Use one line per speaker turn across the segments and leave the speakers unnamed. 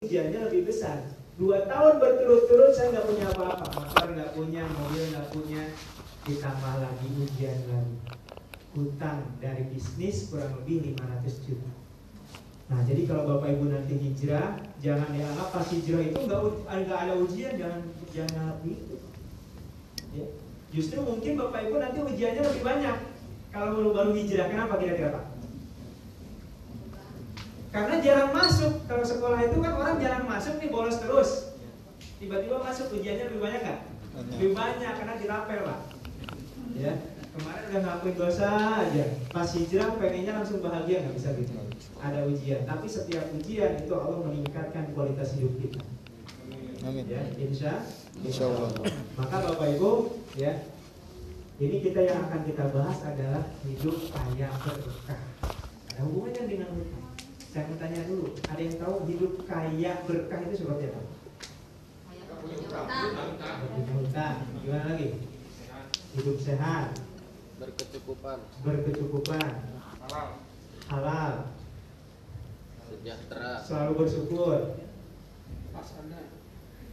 ujiannya lebih besar. Dua tahun berturut-turut saya nggak punya apa-apa, motor nggak punya, mobil nggak punya, ditambah lagi ujian lagi. Hutang dari bisnis kurang lebih 500 juta. Nah, jadi kalau Bapak Ibu nanti hijrah, jangan dianggap pas hijrah itu nggak nggak ada ujian, jangan jangan begitu. Ya. Justru mungkin Bapak Ibu nanti ujiannya lebih banyak kalau baru baru hijrah. Kenapa kira-kira Pak? Karena jarang masuk. Kalau sekolah itu kan orang jarang masuk nih bolos terus. Tiba-tiba masuk ujiannya lebih banyak nggak? Lebih banyak karena dirapel Pak. Ya. Kemarin udah ngakuin dosa aja. Pas hijrah pengennya langsung bahagia nggak bisa gitu. Ada ujian. Tapi setiap ujian itu Allah meningkatkan kualitas hidup kita.
Amin.
Ya, insya
Insya Allah.
maka Bapak Ibu, ya, ini kita yang akan kita bahas adalah hidup kaya berkah. Ada hubungannya dengan hutang. Saya mau tanya dulu, ada yang tahu hidup kaya berkah itu seperti apa? Punya hutang. Gimana lagi? Hidup sehat,
Berkecukupan,
berkecukupan, halal,
sejahtera,
selalu bersyukur.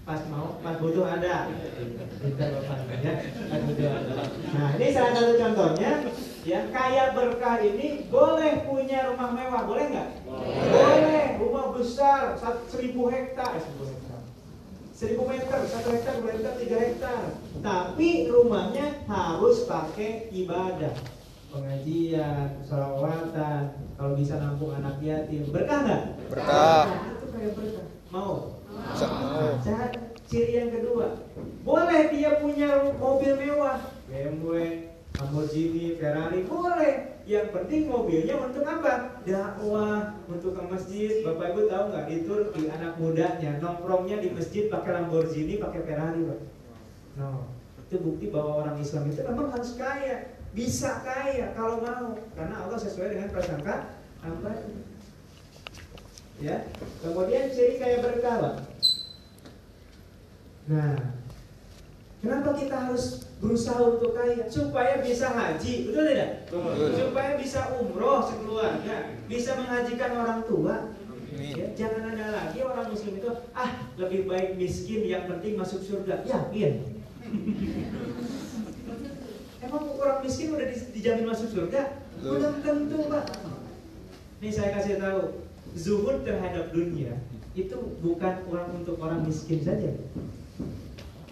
Pas mau, pas butuh ada. Pintar Bapak, ya. Pas butuh ada. Nah, ini salah satu contohnya. Ya, kaya berkah ini boleh punya rumah mewah, boleh nggak? Boleh. Rumah besar, seribu hektar, eh, seribu hektar. Seribu meter, satu hektar, dua hektar, tiga hektar. Tapi rumahnya harus pakai ibadah, pengajian, sholawatan. Kalau bisa nampung anak yatim, berkah nggak?
Berkah.
Nah, itu kaya berkah. Mau? Cara- ciri yang kedua, boleh dia punya mobil mewah, BMW, Lamborghini, Ferrari, boleh. Yang penting mobilnya untuk apa? Dakwah, untuk ke masjid. Bapak Ibu tahu nggak di anak mudanya nongkrongnya di masjid pakai Lamborghini, pakai Ferrari, Pak. No, itu bukti bahwa orang Islam itu memang harus kaya, bisa kaya kalau mau, karena Allah sesuai dengan prasangka apa? Ya, kemudian ciri kaya berkah, Pak. Nah, kenapa kita harus berusaha untuk kaya? Supaya bisa haji, betul tidak?
Betul.
Supaya bisa umroh sekeluarga, bisa menghajikan orang tua. Ya, jangan ada lagi orang muslim itu ah lebih baik miskin yang penting masuk surga. Yakin? Emang orang miskin udah di- dijamin masuk surga?
Belum
tentu pak. Nih saya kasih tahu, zuhud terhadap dunia itu bukan orang untuk orang miskin saja.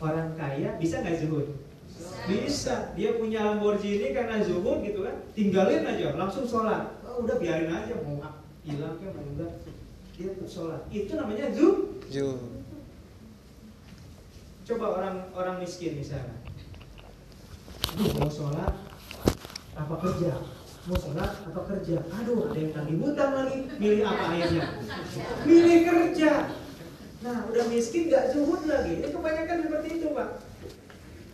Orang kaya bisa nggak zuhud? Bisa. Dia punya Lamborghini karena zuhud gitu kan, tinggalin aja, langsung sholat. Oh, udah biarin aja mau hilang kan mau enggak. Dia tetap sholat. Itu namanya zuhud.
Ju.
Coba orang orang miskin misalnya. Aduh, mau sholat apa kerja? Mau sholat apa kerja? Aduh, ada yang tagih hutang lagi. Milih apa akhirnya? Milih kerja. Nah, udah miskin gak zuhud lagi. Ini kebanyakan seperti itu, Pak.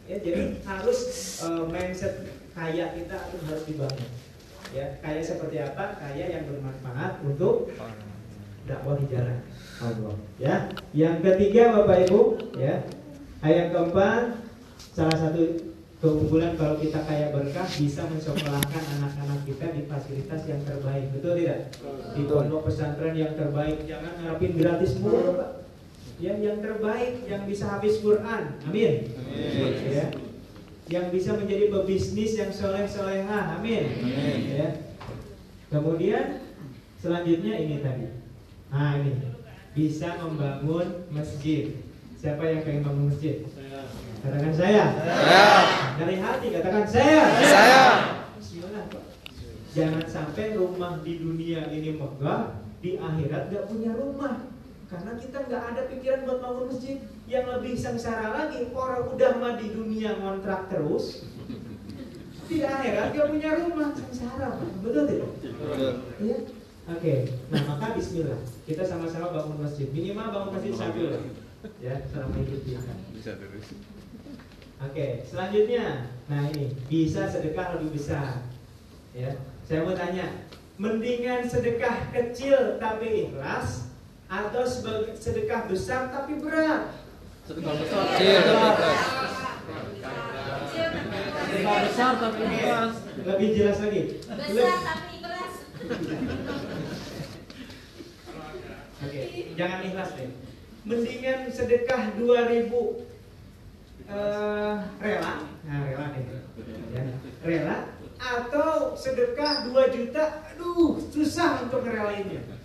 Ya, jadi harus eh, mindset kaya kita itu harus dibangun. Ya, kaya seperti apa? Kaya yang bermanfaat untuk dakwah di jalan Allah. Ya. Yang ketiga Bapak Ibu, ya. Ayat keempat, salah satu keunggulan kalau kita kaya berkah bisa mensekolahkan anak-anak kita di fasilitas yang terbaik. Betul tidak? Di pondok pesantren yang terbaik. Jangan ngarepin gratis mulu, Pak. Yang yang terbaik, yang bisa habis Quran. Amin.
Amin.
Ya. Yang bisa menjadi pebisnis yang soleh solehah. Amin.
Amin.
Ya. Kemudian selanjutnya ini tadi. Nah ini bisa membangun masjid. Siapa yang pengen bangun masjid? Katakan saya.
Saya.
Dari hati katakan saya.
Saya.
Bismillah. Jangan sampai rumah di dunia ini megah, di akhirat gak punya rumah. Karena kita nggak ada pikiran buat bangun masjid. Yang lebih sengsara lagi, orang udah mah di dunia ngontrak terus, di akhirat gak punya rumah, sengsara, Pak. Betul tidak? Iya. Oke, nah maka Bismillah kita sama-sama bangun masjid. Minimal bangun masjid sambil ya selama hidup kita.
Bisa terus.
Oke, selanjutnya, nah ini bisa sedekah lebih besar. Ya, saya mau tanya, mendingan sedekah kecil tapi ikhlas atau sebagai sedekah besar tapi berat?
Sedekah besar.
Tapi berat.
Sedekah besar tapi keras.
Lebih jelas lagi.
Besar tapi keras.
Oke, jangan ikhlas deh. Mendingan sedekah 2000 eh rela, nah rela deh. Ya, rela atau sedekah 2 juta, aduh susah untuk ngerelainnya.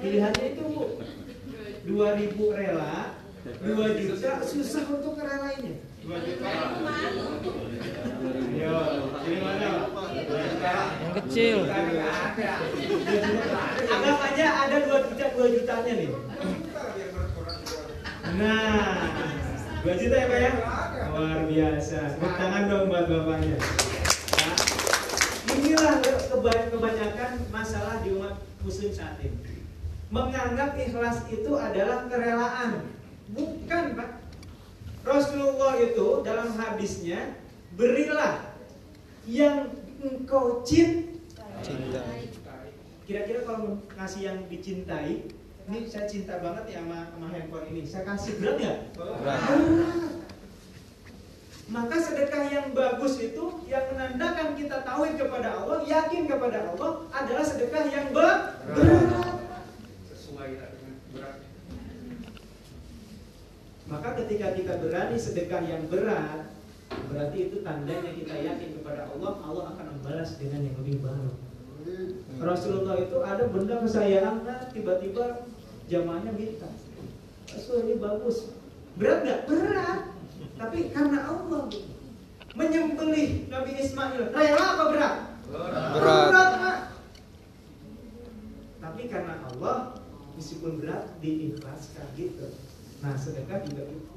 Pilihannya itu Bu. 2000 rela, 2 juta susah untuk ngerelainnya. Yo, ini mana?
Yang kecil.
Anggap aja ada 2 juta 2 jutanya nih. Nah, 2 juta ya Pak ya? Luar biasa. Tepuk tangan dong buat bapaknya. Nah, inilah kebanyakan masalah di umat muslim saat ini. Menganggap ikhlas itu adalah kerelaan. Bukan Pak. Rasulullah itu dalam hadisnya berilah yang engkau cintai.
Cinta.
Kira-kira kalau ngasih yang dicintai, ini saya cinta banget ya sama, sama handphone ini. Saya kasih berat nggak?
Berat.
Maka sedekah yang bagus itu yang menandakan kita tauhid kepada Allah, yakin kepada Allah adalah sedekah yang ber- berat. Maka ketika kita berani sedekah yang berat, berarti itu tandanya kita yakin kepada Allah, Allah akan membalas dengan yang lebih baru. Rasulullah itu ada benda kesayangan, nah, tiba-tiba jamaahnya minta. Rasul ini bagus. Berat nggak? Berat. Tapi karena Allah menyembelih Nabi Ismail, rela apa berat?
Berat.
Pak. Tapi karena Allah meskipun berat diikhlaskan gitu. Nah sedekah juga itu.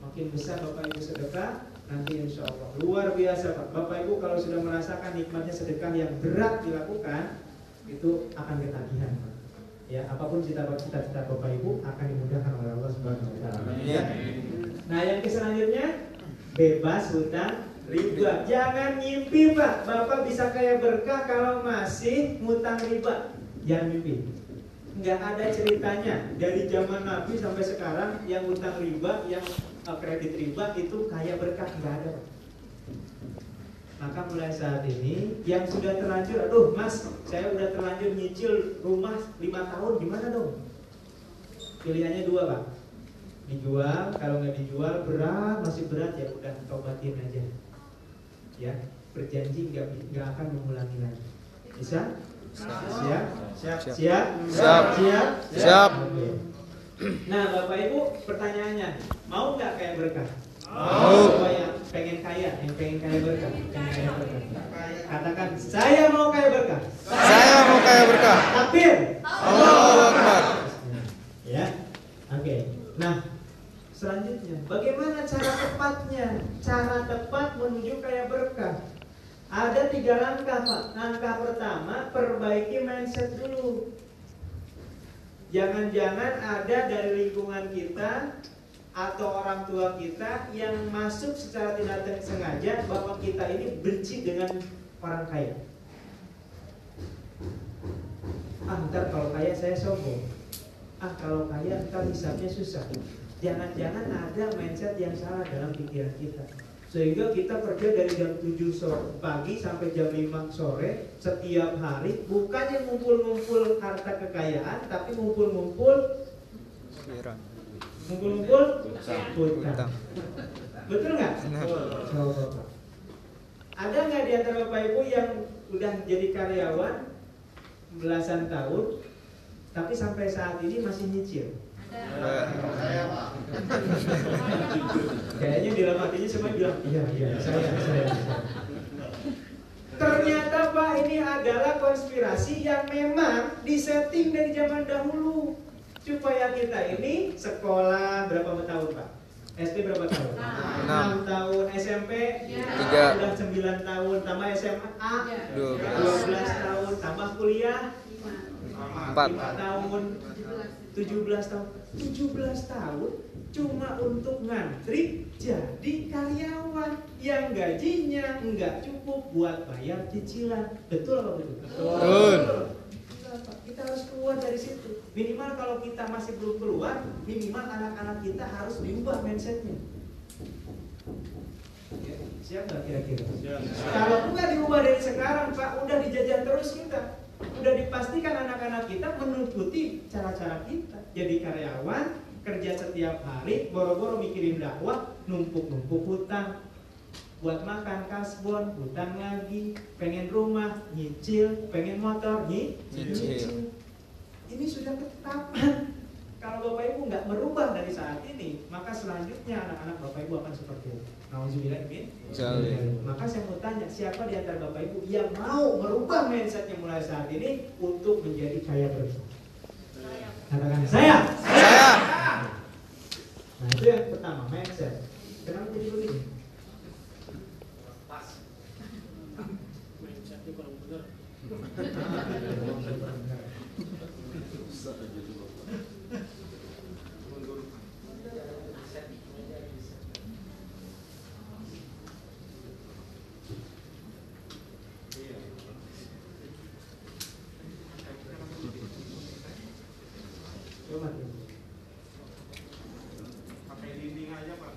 Makin besar Bapak Ibu sedekah, nanti insya Allah luar biasa Pak. Bapak Ibu kalau sudah merasakan nikmatnya sedekah yang berat dilakukan, itu akan ketagihan Pak. Ya, apa pun cita-cita Bapak Ibu akan dimudahkan oleh Allah Subhanahu wa taala. Ya. Nah, yang selanjutnya bebas hutang riba. Jangan ngimpi, Pak. Bapak bisa kaya berkah kalau masih ngutang riba. Jangan mimpi. Nggak ada ceritanya dari zaman Nabi sampai sekarang yang utang riba, yang uh, kredit riba itu kaya berkah nggak ada. Pak. Maka mulai saat ini yang sudah terlanjur, aduh mas, saya udah terlanjur nyicil rumah 5 tahun, gimana dong? Pilihannya dua pak, dijual, kalau nggak dijual berat, masih berat ya udah tobatin aja, ya berjanji nggak nggak akan mengulangi lagi. Bisa? Siap? Siap?
Siap.
Siap?
Siap.
Siap?
Siap.
Oke. Nah, Bapak Ibu, pertanyaannya, mau nggak kayak berkah?
Mau.
Siapa yang pengen kaya, yang pengen kaya berkah, pengen kaya berkah. Katakan, saya mau kaya berkah.
Saya mau kaya berkah.
Takbir.
Allahu Akbar.
Ya, oke. Nah, selanjutnya, bagaimana cara tepatnya? Cara tepat menuju kaya berkah. Ada tiga langkah, Pak. Langkah pertama, perbaiki mindset dulu. Jangan-jangan ada dari lingkungan kita atau orang tua kita yang masuk secara tidak sengaja bahwa kita ini benci dengan orang kaya. Ah, ntar kalau kaya saya sombong. Ah, kalau kaya ntar hisapnya susah. Jangan-jangan ada mindset yang salah dalam pikiran kita. Sehingga kita kerja dari jam 7 sore, pagi sampai jam 5 sore setiap hari bukannya ngumpul-ngumpul harta kekayaan tapi ngumpul-ngumpul
Pikiran.
Ngumpul-ngumpul
Utang.
hutang. Betul nggak? Coba. Ada nggak di antara bapak ibu yang udah jadi karyawan belasan tahun, tapi sampai saat ini masih nyicil? Kayaknya di dalam hatinya semua bilang iya iya saya saya. saya." Ternyata Pak ini adalah konspirasi yang memang disetting dari zaman dahulu supaya kita ini sekolah berapa tahun Pak? SD berapa tahun?
Enam.
6 tahun. SMP
Tiga.
sudah 9 tahun. Tambah SMA
Dua
12 tahun. Tambah kuliah?
Empat.
5 tahun. 17 tahun. 17 tahun cuma untuk ngantri jadi karyawan. Yang gajinya nggak cukup buat bayar cicilan. Betul apa betul?
Betul.
Kita harus keluar dari situ minimal kalau kita masih belum keluar minimal anak-anak kita harus diubah mindsetnya siap nggak kira-kira? Kalau enggak diubah dari sekarang Pak, udah dijajah terus kita. Udah dipastikan anak-anak kita mengikuti cara-cara kita. Jadi karyawan, kerja setiap hari, boro-boro mikirin dakwah, numpuk-numpuk hutang, buat makan kasbon, hutang lagi, pengen rumah, nyicil, pengen motor, nyi-
Nyicil.
Ini sudah ketetapan. Kalau Bapak Ibu nggak merubah dari saat ini, maka selanjutnya anak-anak Bapak Ibu akan seperti itu. Nauzubillah min. Maka saya mau tanya, siapa di antara Bapak Ibu yang mau merubah mindsetnya mulai saat ini untuk menjadi kaya bersama? Katakan saya.
Saya.
Nah itu yang pertama mindset. Kenapa jadi begini? Coba mati.
pakai dinding aja pak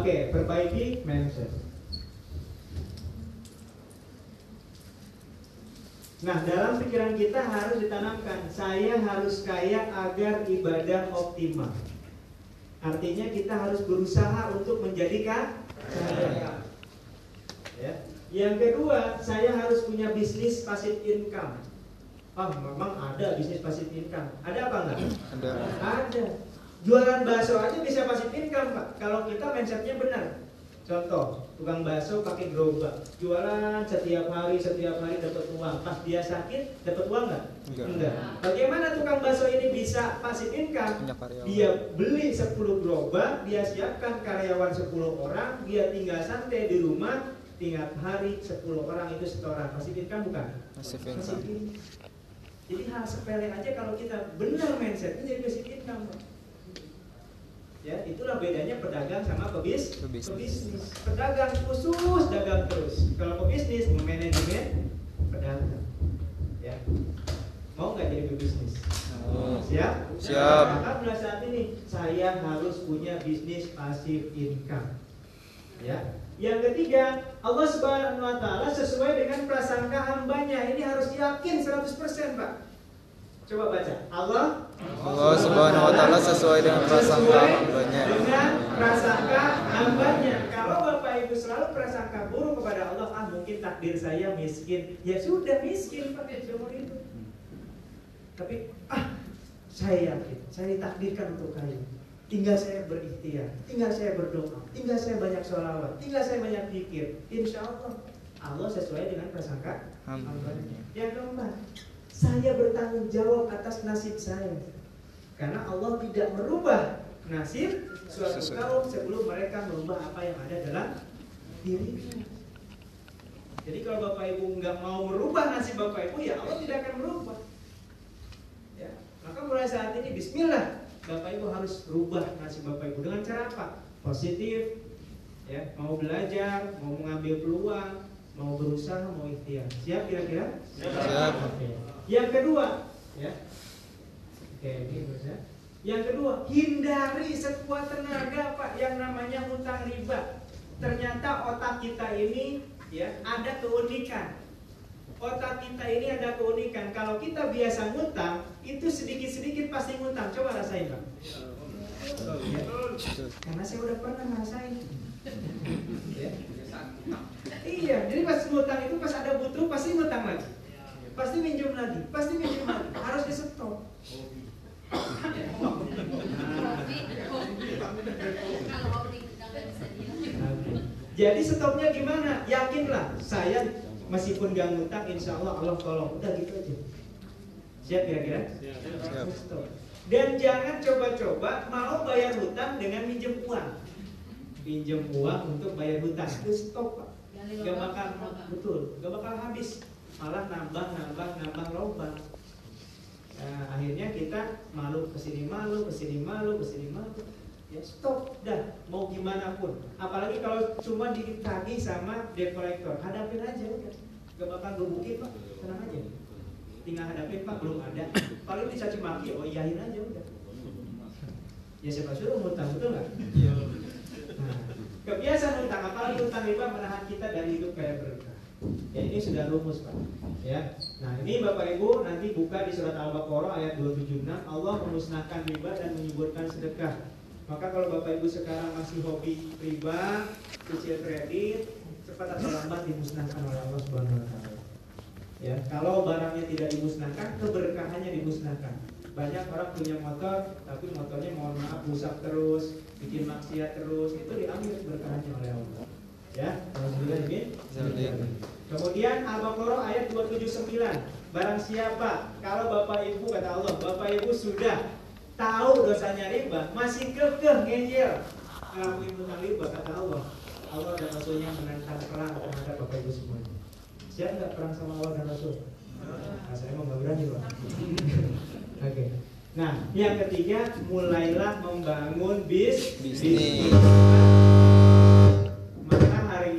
Oke, perbaiki mindset. Nah, dalam pikiran kita harus ditanamkan, saya harus kaya agar ibadah optimal. Artinya kita harus berusaha untuk menjadikan kaya. Ya. Yang kedua, saya harus punya bisnis passive income. Ah, memang ada bisnis passive income. Ada apa enggak?
Ada.
Ada. Jualan bakso aja bisa passive income, Pak. Kalau kita mindsetnya benar. Contoh, tukang bakso pakai gerobak. Jualan setiap hari, setiap hari dapat uang. Pas dia sakit, dapat uang nggak?
Enggak.
Bagaimana tukang bakso ini bisa passive income? Dia beli 10 gerobak, dia siapkan karyawan 10 orang, dia tinggal santai di rumah, tiap hari 10 orang itu setoran. Passive income bukan?
Passive income.
Jadi hal sepele aja kalau kita benar mindsetnya jadi passive income. Ya, itulah bedanya pedagang sama pebis,
Pebisnis.
pebisnis. Pedagang khusus dagang terus. Kalau pebisnis memanajemen pedagang. Ya. Mau nggak jadi pebisnis?
Mau.
Siap?
Siap.
Nah, maka mulai saat ini saya harus punya bisnis passive income. Ya. Yang ketiga, Allah Subhanahu wa taala sesuai dengan prasangka hambanya. Ini harus yakin 100%, Pak. Coba baca. Allah
Allah Subhanahu wa taala sesuai dengan prasangka hambanya.
Dengan prasangka hambanya. Kalau Bapak Ibu selalu prasangka buruk kepada Allah, ah mungkin takdir saya miskin. Ya sudah miskin Pak seumur itu. Tapi ah saya yakin, saya ditakdirkan untuk kaya. Tinggal saya berikhtiar, tinggal saya berdoa, tinggal saya banyak sholawat, tinggal saya banyak pikir. Insya Allah Allah sesuai dengan prasangka
Hambanya.
yang keempat, saya bertanggung jawab atas nasib saya. Karena Allah tidak merubah nasib suatu kaum sebelum mereka merubah apa yang ada dalam dirinya. Jadi kalau Bapak Ibu nggak mau merubah nasib Bapak Ibu, ya Allah tidak akan merubah. Ya, maka mulai saat ini Bismillah, Bapak Ibu harus rubah nasib Bapak Ibu dengan cara apa? Positif, ya, mau belajar, mau mengambil peluang, mau berusaha, mau ikhtiar. Siap kira-kira?
Siap.
Oke. Yang kedua, ya. Oke, ini terus ya. Yang kedua, hindari sekuat tenaga Pak yang namanya hutang riba. Ternyata otak kita ini ya ada keunikan. Otak kita ini ada keunikan. Kalau kita biasa ngutang, itu sedikit-sedikit pasti ngutang. Coba rasain, Pak. Ya. Karena saya udah pernah ngerasain. Ya. Iya, jadi pas ngutang itu pas ada butuh pasti ngutang lagi. Pasti minjem lagi, pasti minjem lagi, harus di stop. Jadi stopnya gimana? Yakinlah, saya meskipun gak ngutang, insya Allah Allah tolong. Udah gitu aja. Siap kira-kira?
Siap.
Stop. Dan jangan coba-coba mau bayar hutang dengan minjem uang. Pinjem uang untuk bayar hutang itu stop pak. Gak bakal betul, gak bakal habis. Malah nambah, nambah, nambah lubang. Nah, akhirnya kita malu ke sini malu, ke sini malu, ke sini malu. Ya stop, dah mau gimana pun. Apalagi kalau cuma ditagih sama debt collector, hadapin aja udah. Gak bakal gebukin pak, tenang aja. Tinggal hadapin pak belum ada. Paling dicaci maki, oh iyain aja udah. Ya siapa suruh ngutang betul nggak? Nah, kebiasaan utang, apalagi utang riba menahan kita dari hidup kayak berkah. Ya ini sudah rumus pak. Ya. Nah ini bapak ibu nanti buka di surat al-baqarah ayat 276 Allah memusnahkan riba dan menyuburkan sedekah. Maka kalau bapak ibu sekarang masih hobi riba, cicil kredit, cepat atau lambat dimusnahkan oleh Allah Taala. Ya, kalau barangnya tidak dimusnahkan, keberkahannya dimusnahkan. Banyak orang punya motor, tapi motornya mohon maaf rusak terus, bikin maksiat terus, itu diambil keberkahannya oleh Allah. Ya, alhamdulillah ini. Kemudian Al-Baqarah ayat 279. Barang siapa kalau Bapak Ibu kata Allah, Bapak Ibu sudah tahu dosanya riba, masih kekeh ngeyel ngelakuin hutang riba kata Allah. Allah dan Rasulnya menantang perang terhadap Bapak Ibu semuanya. Siap nggak perang sama Allah dan Rasul? Nah, saya mau nggak berani Pak. Oke. Nah, yang ketiga mulailah membangun bis
Bisnis.
Maka hari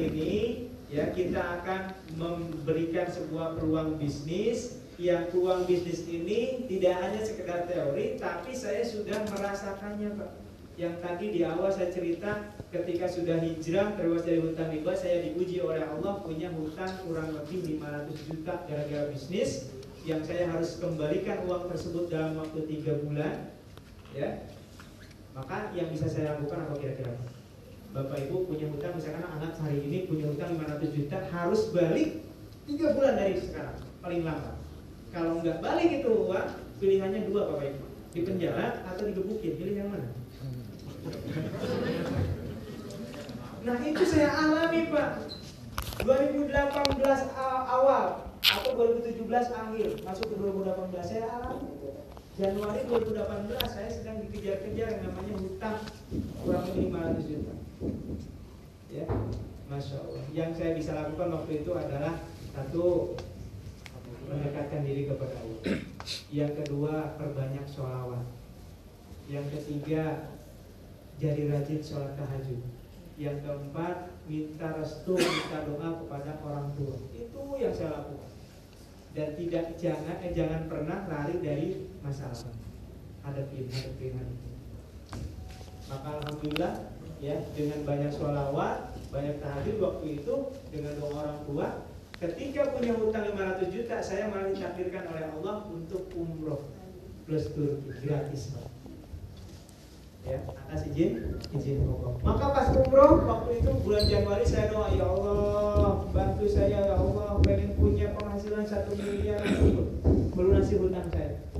ini ya kita akan memberikan sebuah peluang bisnis yang peluang bisnis ini tidak hanya sekedar teori tapi saya sudah merasakannya Pak yang tadi di awal saya cerita ketika sudah hijrah terus dari hutang riba saya diuji oleh Allah punya hutang kurang lebih 500 juta gara-gara bisnis yang saya harus kembalikan uang tersebut dalam waktu tiga bulan ya maka yang bisa saya lakukan apa kira-kira? Bapak Ibu punya hutang misalkan anak hari ini punya hutang 500 juta harus balik tiga bulan dari sekarang paling lama. Kalau nggak balik itu uang pilihannya dua Bapak Ibu di penjara atau digebukin pilih yang mana? Nah itu saya alami Pak 2018 a- awal atau 2017 akhir masuk ke 2018 saya alami Januari 2018 saya sedang dikejar-kejar yang namanya hutang kurang lebih 500 juta. Ya Masya Allah. Yang saya bisa lakukan waktu itu adalah satu mendekatkan diri kepada Allah. Yang kedua perbanyak sholawat. Yang ketiga jadi rajin sholat tahajud. Yang keempat minta restu minta doa kepada orang tua. Itu yang saya lakukan. Dan tidak jangan eh, jangan pernah lari dari masalah hadapin hadapin hadapin maka alhamdulillah ya dengan banyak sholawat banyak tahajud waktu itu dengan doa orang tua ketika punya hutang 500 juta saya malah ditakdirkan oleh Allah untuk umroh plus Turki gratis ya atas izin izin Allah maka pas umroh waktu itu bulan Januari saya doa ya Allah bantu saya ya Allah pengen punya penghasilan satu miliar. Melunasi hutang saya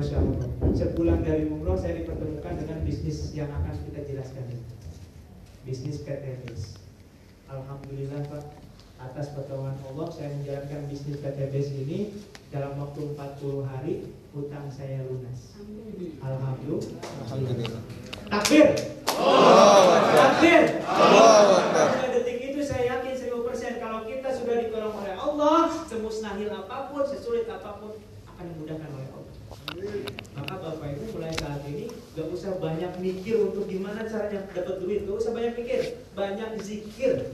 Masya Allah. Sebulan dari umroh saya dipertemukan dengan bisnis yang akan kita jelaskan ini. Bisnis PTBS Alhamdulillah Pak. Atas pertolongan Allah saya menjalankan bisnis PTBS ini dalam waktu 40 hari hutang saya lunas. Alhamdulillah.
Alhamdulillah.
Takbir.
Allahu Akbar.
Takbir.
Allahu Akbar.
Pada detik itu saya yakin 1000% kalau kita sudah oleh Allah semusnahil apa pun, sesulit apa pun akan dimudahkan oleh Allah maka Bapak Ibu mulai saat ini gak usah banyak mikir untuk gimana caranya dapat duit. Gak usah banyak mikir. Banyak zikir.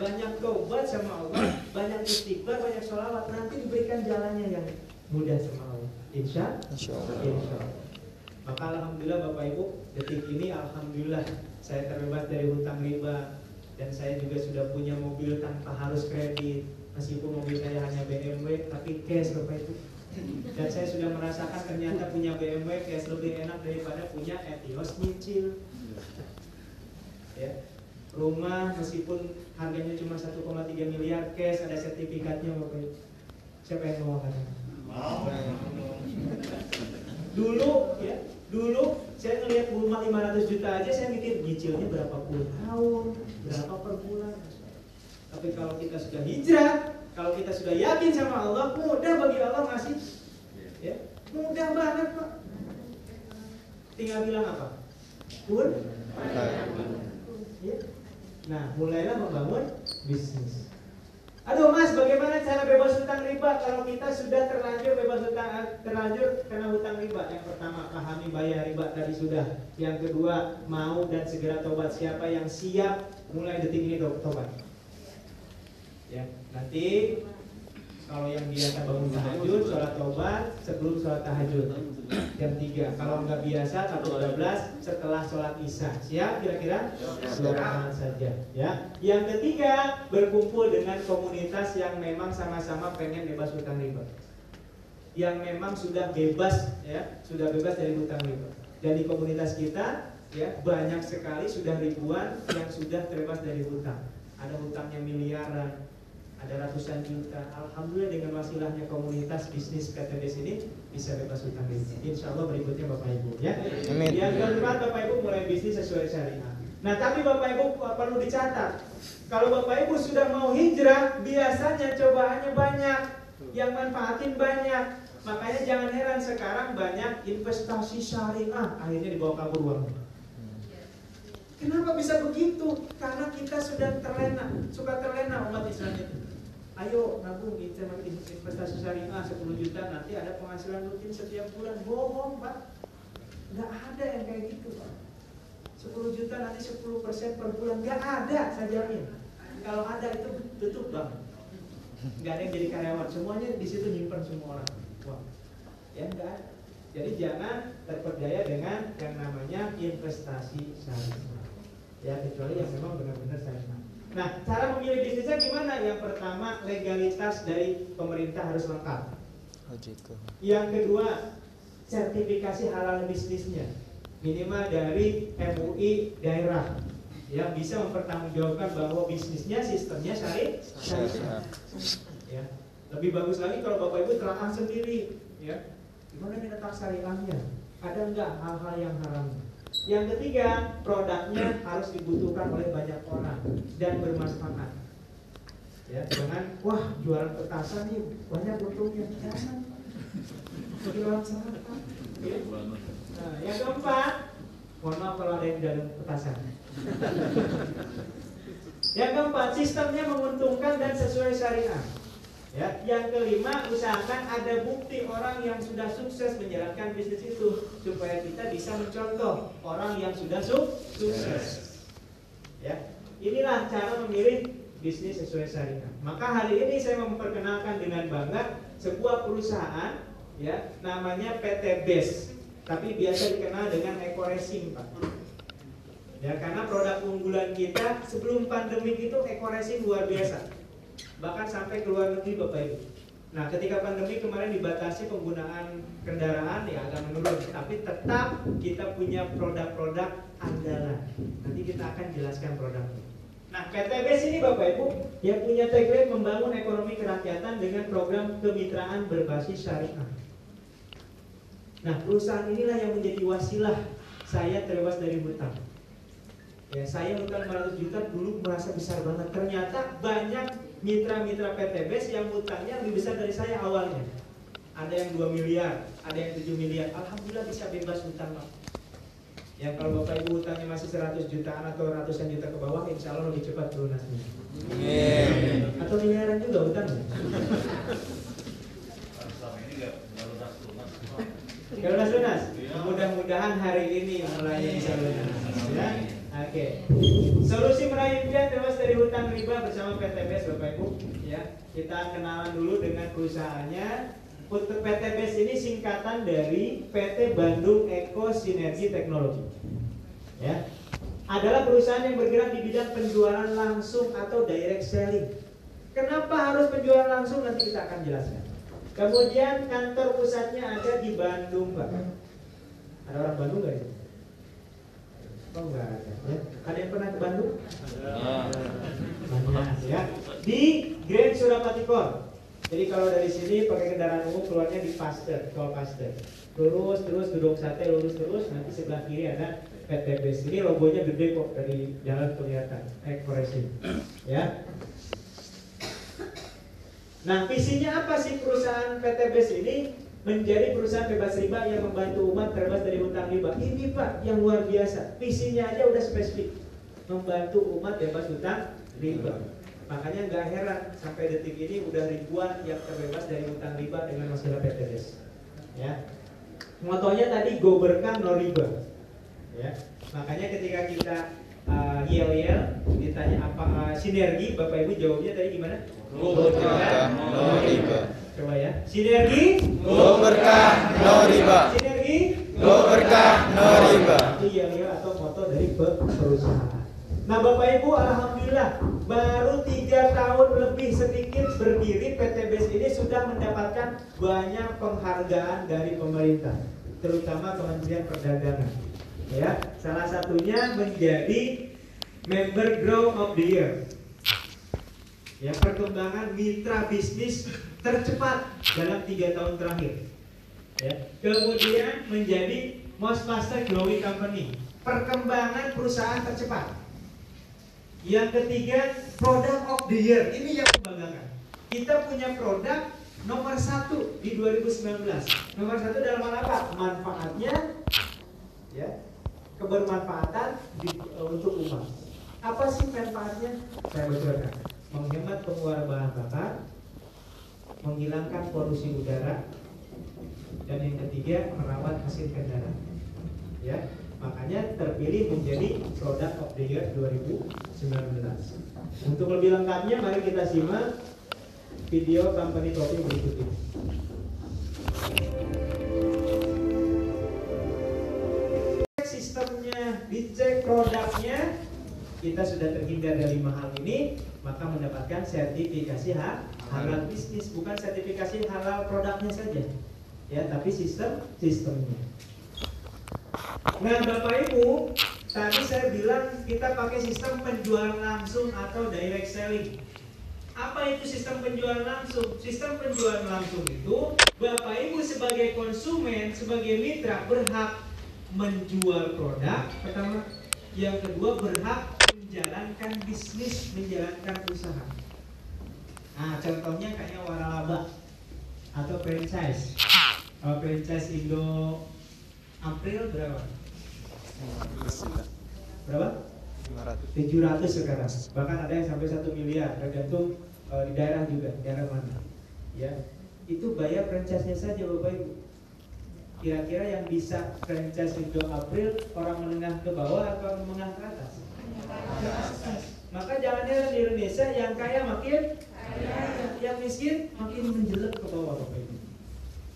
Banyak tobat sama Allah. Banyak istighfar, banyak sholawat. Nanti diberikan jalannya yang mudah sama Allah. Insya
Insya Allah.
Insya Allah. Maka Alhamdulillah Bapak Ibu Detik ini Alhamdulillah Saya terbebas dari hutang riba Dan saya juga sudah punya mobil tanpa harus kredit. Meskipun mobil saya hanya BMW Tapi cash Bapak Ibu dan saya sudah merasakan ternyata punya BMW cash lebih enak daripada punya Etios nyicil. Ya. Rumah meskipun harganya cuma 1,3 miliar cash ada sertifikatnya Bapak Ibu Siapa yang mau katakan? Dulu ya, dulu saya ngelihat rumah 500 juta aja saya mikir nyicilnya berapa puluh tahun, berapa per bulan. Tapi kalau kita sudah hijrah, kalau kita sudah yakin sama Allah, mudah bagi Allah ngasih. Ya, mudah banget Pak. Tinggal bilang apa? Pun. Ya. Nah, mulailah membangun bisnis. Aduh mas, bagaimana cara bebas hutang riba kalau kita sudah terlanjur bebas hutang terlanjur kena hutang riba? Yang pertama, pahami bayar riba tadi sudah. Yang kedua, mau dan segera tobat. Siapa yang siap mulai detik ini tobat? Ya, nanti kalau yang biasa bangun tahajud, sholat tobat sebelum sholat tahajud. Jam 3 Kalau nggak biasa satu 12 setelah sholat isya. Siap kira-kira? Dua saja. Ya. Yang ketiga berkumpul dengan komunitas yang memang sama-sama pengen bebas hutang riba. Yang memang sudah bebas ya, sudah bebas dari hutang riba. Dan di komunitas kita ya banyak sekali sudah ribuan yang sudah terbebas dari hutang. Ada hutangnya miliaran, ada ratusan juta. Alhamdulillah dengan wasilahnya komunitas bisnis PTBS ini bisa bebas hutang ini. Insya Allah berikutnya Bapak Ibu ya.
Amin.
Yang keempat Bapak Ibu mulai bisnis sesuai syariah. Nah tapi Bapak Ibu perlu dicatat. Kalau Bapak Ibu sudah mau hijrah, biasanya cobaannya banyak, yang manfaatin banyak. Makanya jangan heran sekarang banyak investasi syariah akhirnya dibawa kabur uangnya. Kenapa bisa begitu? Karena kita sudah terlena, suka terlena umat Islam itu. Ayo nabung investasi syariah 10 juta nanti ada penghasilan rutin setiap bulan. Bohong pak, nggak ada yang kayak gitu pak. 10 juta nanti 10 persen per bulan nggak ada saya jamin. Kalau ada itu tutup bang, nggak ada yang jadi karyawan. Semuanya di situ nyimpan semua orang. Wah, ya nggak ada. Jadi jangan terperdaya dengan yang namanya investasi syariah ya kecuali yang memang benar-benar syariah. Nah, cara memilih bisnisnya gimana? Yang pertama, legalitas dari pemerintah harus lengkap. Yang kedua, sertifikasi halal bisnisnya minimal dari MUI daerah yang bisa mempertanggungjawabkan bahwa bisnisnya sistemnya syari syariah. Ya. Lebih bagus lagi kalau Bapak Ibu telaah sendiri, ya. Gimana letak syariahnya? Ada enggak hal-hal yang haram? Yang ketiga, produknya harus dibutuhkan oleh banyak orang dan bermanfaat. Ya, jangan wah jualan petasan nih banyak untungnya. Jangan. Jualan. Ya. Nah, yang keempat, mohon maaf kalau ada yang dalam petasan. yang keempat, sistemnya menguntungkan dan sesuai syariah. Ya, yang kelima, usahakan ada bukti orang yang sudah sukses menjalankan bisnis itu supaya kita bisa mencontoh orang yang sudah su sukses. Ya, inilah cara memilih bisnis sesuai syariah. Maka hari ini saya memperkenalkan dengan bangga sebuah perusahaan ya namanya PT BES, tapi biasa dikenal dengan Eco Racing, Pak. Ya, karena produk unggulan kita sebelum pandemi itu Eco Racing luar biasa bahkan sampai ke luar negeri Bapak Ibu. Nah, ketika pandemi kemarin dibatasi penggunaan kendaraan ya agak menurun, tapi tetap kita punya produk-produk andalan. Nanti kita akan jelaskan produknya. Nah, PTBS ini Bapak Ibu yang punya tagline membangun ekonomi kerakyatan dengan program kemitraan berbasis syariah. Nah, perusahaan inilah yang menjadi wasilah saya terbebas dari hutang. Ya, saya hutang 500 juta dulu merasa besar banget. Ternyata banyak mitra-mitra PTBS yang hutangnya lebih besar dari saya awalnya. Ada yang 2 miliar, ada yang 7 miliar. Alhamdulillah bisa bebas hutang, Pak. Yang kalau Bapak Ibu hutangnya masih 100 jutaan atau ratusan juta ke bawah, insya Allah lebih cepat lunasnya.
Amin.
Atau miliaran juga hutangnya. Gak lunas lunas. Mudah-mudahan hari ini mulai bisa lunas. Ya. Oke. Solusi meraih impian bebas dari hutang riba bersama PTBS Bapak Ibu. Ya, kita kenalan dulu dengan perusahaannya. Untuk PTBS ini singkatan dari PT Bandung Eko Sinergi Teknologi. Ya, adalah perusahaan yang bergerak di bidang penjualan langsung atau direct selling. Kenapa harus penjualan langsung nanti kita akan jelaskan. Kemudian kantor pusatnya ada di Bandung, Pak. Ada orang Bandung nggak? Oh enggak ada. Ya. Ada yang pernah ke Bandung? Banyak ya. Di Grand Surapati Core. Jadi kalau dari sini pakai kendaraan umum keluarnya di Pasteur, tol Pasteur. Lurus terus gedung sate lurus terus nanti sebelah kiri ada PTBS. Ini logonya gede kok dari jalan kelihatan. Ekspresi. Ya. Nah, visinya apa sih perusahaan PTBS ini? Menjadi perusahaan bebas riba yang membantu umat terbebas dari hutang riba. Ini Pak yang luar biasa. Visinya aja udah spesifik. Membantu umat bebas hutang riba. Makanya nggak heran sampai detik ini udah ribuan yang terbebas dari hutang riba dengan masalah PTBS. Ya. Motonya tadi go berkah no riba. Ya. Makanya ketika kita uh, yel yel ditanya apa uh, sinergi, Bapak Ibu jawabnya tadi gimana?
Go berkah no riba.
Coba ya. Sinergi.
Go berkah no riba.
Sinergi.
Go berkah no riba.
Itu yel yel atau moto dari pe- perusahaan. Nah Bapak Ibu Alhamdulillah baru tiga tahun lebih sedikit berdiri PTBS ini sudah mendapatkan banyak penghargaan dari pemerintah terutama Kementerian Perdagangan ya salah satunya menjadi member Grow of the Year ya perkembangan mitra bisnis tercepat dalam tiga tahun terakhir ya kemudian menjadi most faster growing company perkembangan perusahaan tercepat yang ketiga, product of the year. Ini yang membanggakan. Kita punya produk nomor satu di 2019. Nomor satu dalam hal apa? Manfaatnya, ya, kebermanfaatan di- untuk umat. Apa sih manfaatnya? Saya bocorkan. Menghemat pengeluaran bahan bakar, menghilangkan polusi udara, dan yang ketiga merawat hasil kendaraan. Ya, makanya terpilih menjadi produk of the year 2019. Untuk lebih lengkapnya mari kita simak video company kopi berikut ini. Sistemnya, dicek produknya, kita sudah terhindar dari lima hal ini, maka mendapatkan sertifikasi ha- halal bisnis, bukan sertifikasi halal produknya saja, ya, tapi sistem sistemnya. Nah, Bapak Ibu, tadi saya bilang kita pakai sistem penjualan langsung atau direct selling. Apa itu sistem penjualan langsung? Sistem penjualan langsung itu Bapak Ibu sebagai konsumen, sebagai mitra berhak menjual produk pertama, yang kedua berhak menjalankan bisnis, menjalankan usaha. Nah, contohnya kayak waralaba atau franchise. Kalau franchise Indo April berapa? Berapa? 700 sekarang. Bahkan ada yang sampai 1 miliar, tergantung eh, di daerah juga, daerah mana. Ya. Itu bayar franchise-nya saja Bapak Ibu. Kira-kira yang bisa franchise Indo April orang menengah ke bawah atau menengah ke atas? Maka jangan heran di Indonesia yang kaya makin yang miskin makin menjelek ke bawah Bapak Ibu.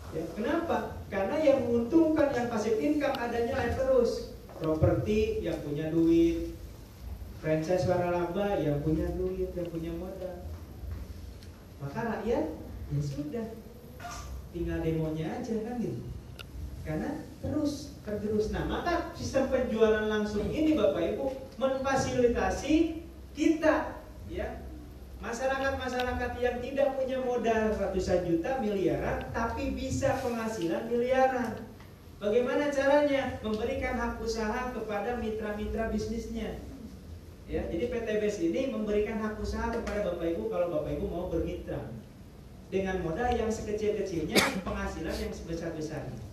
Ya, kenapa? Karena yang menguntungkan yang pasif income adanya air terus. Properti yang punya duit, franchise waralaba yang punya duit, yang punya modal. Maka rakyat ya sudah tinggal demonya aja kan gitu. Karena terus tergerus. Nah, maka sistem penjualan langsung ini Bapak Ibu memfasilitasi kita ya masyarakat-masyarakat yang tidak punya modal ratusan juta miliaran tapi bisa penghasilan miliaran. Bagaimana caranya? Memberikan hak usaha kepada mitra-mitra bisnisnya. Ya, jadi PTBS ini memberikan hak usaha kepada Bapak Ibu kalau Bapak Ibu mau bermitra dengan modal yang sekecil-kecilnya, penghasilan yang sebesar-besarnya.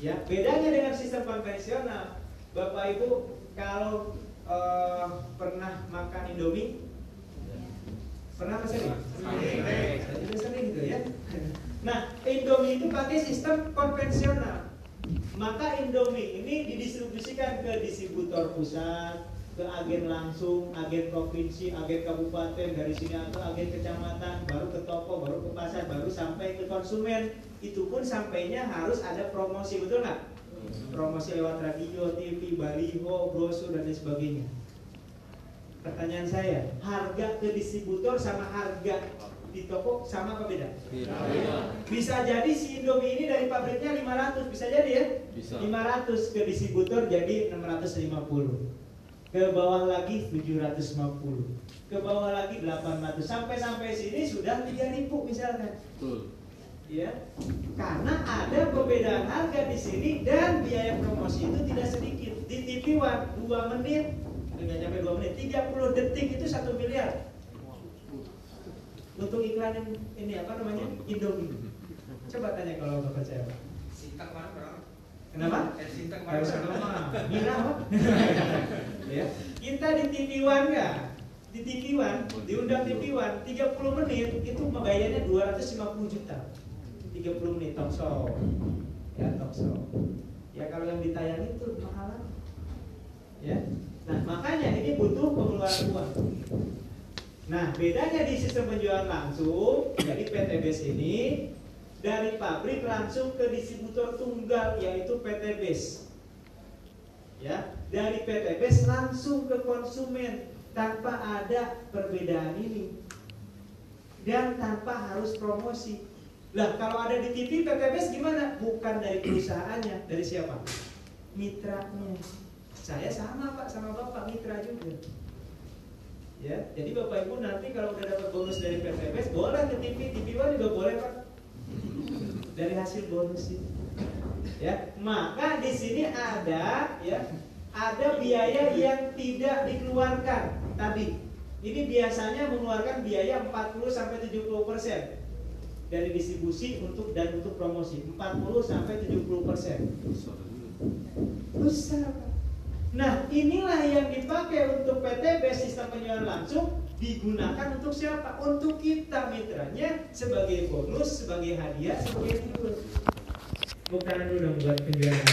Ya, bedanya dengan sistem konvensional, Bapak Ibu kalau eh, pernah makan Indomie, pernah Mas Eri? Sudah sering gitu ya. Nah, Indomie itu pakai sistem konvensional. Maka Indomie ini didistribusikan ke distributor pusat, ke agen langsung, agen provinsi, agen kabupaten, dari sini atau agen kecamatan, baru ke toko, baru ke pasar, baru sampai ke konsumen. Itu pun sampainya harus ada promosi, betul nggak? Promosi lewat radio, TV, baliho, brosur dan lain sebagainya. Pertanyaan saya, harga ke distributor sama harga di toko sama apa beda? Bisa jadi si Indomie ini dari pabriknya 500, bisa jadi ya?
Bisa.
500 ke distributor jadi 650. Ke bawah lagi 750 ke bawah lagi 800 sampai sampai sini sudah 3000 misalkan ya. Karena ada perbedaan harga di sini dan biaya promosi itu tidak sedikit. Di TV One 2 menit. Nggak nyampe 2 menit. 30 detik itu satu miliar. Untuk iklan yang ini apa namanya? Indomie. Coba tanya kalau nggak percaya Pak. Kenapa
Eh,
Harus
mana?
sama. Mira apa? ya. Kita di TV One nggak? Di TV One, diundang TV One 30 menit itu bayarnya 250 juta. 30 menit talk show. Ya, talk show. Ya kalau yang ditayang itu mahal. Ya. Nah, makanya ini butuh pengeluaran uang. Nah, bedanya di sistem penjualan langsung, jadi PTBS ini dari pabrik langsung ke distributor tunggal yaitu PTBS. Ya, dari PTBS langsung ke konsumen tanpa ada perbedaan ini. Dan tanpa harus promosi. Lah, kalau ada di TV PTBS gimana? Bukan dari perusahaannya, dari siapa? Mitranya. Saya sama Pak sama Bapak mitra juga. Ya, jadi Bapak Ibu nanti kalau udah dapat bonus dari PTBS boleh ke TV, TV juga boleh Pak dari hasil bonus itu. Ya, maka di sini ada ya ada biaya yang tidak dikeluarkan tadi. Ini biasanya mengeluarkan biaya 40 sampai 70 persen dari distribusi untuk dan untuk promosi 40 sampai 70 persen. Besar. Nah, inilah yang dipakai untuk PTB sistem penjualan langsung digunakan untuk siapa? Untuk kita mitranya sebagai bonus, sebagai hadiah, sebagai reward. Bukan dulu dong buat penjualan.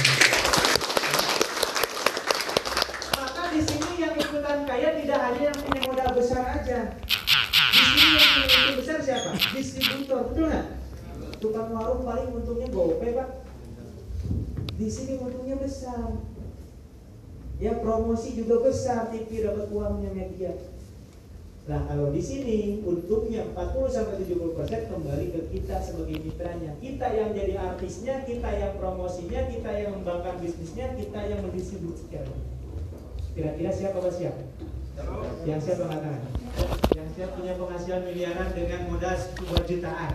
Maka di sini yang ikutan kaya tidak hanya yang punya modal besar aja. Di sini yang punya untung besar siapa? Distributor, betul nggak? Tukang warung paling untungnya gope pak. Di sini untungnya besar. Ya promosi juga besar, TV dapat uangnya media. Nah kalau di sini untungnya 40 sampai 70 persen kembali ke kita sebagai mitranya. Kita yang jadi artisnya, kita yang promosinya, kita yang mengembangkan bisnisnya, kita yang mendistribusikan. Kira-kira siapa apa siap? Yang siap mengatakan? Yang siap punya penghasilan miliaran dengan modal 10 jutaan.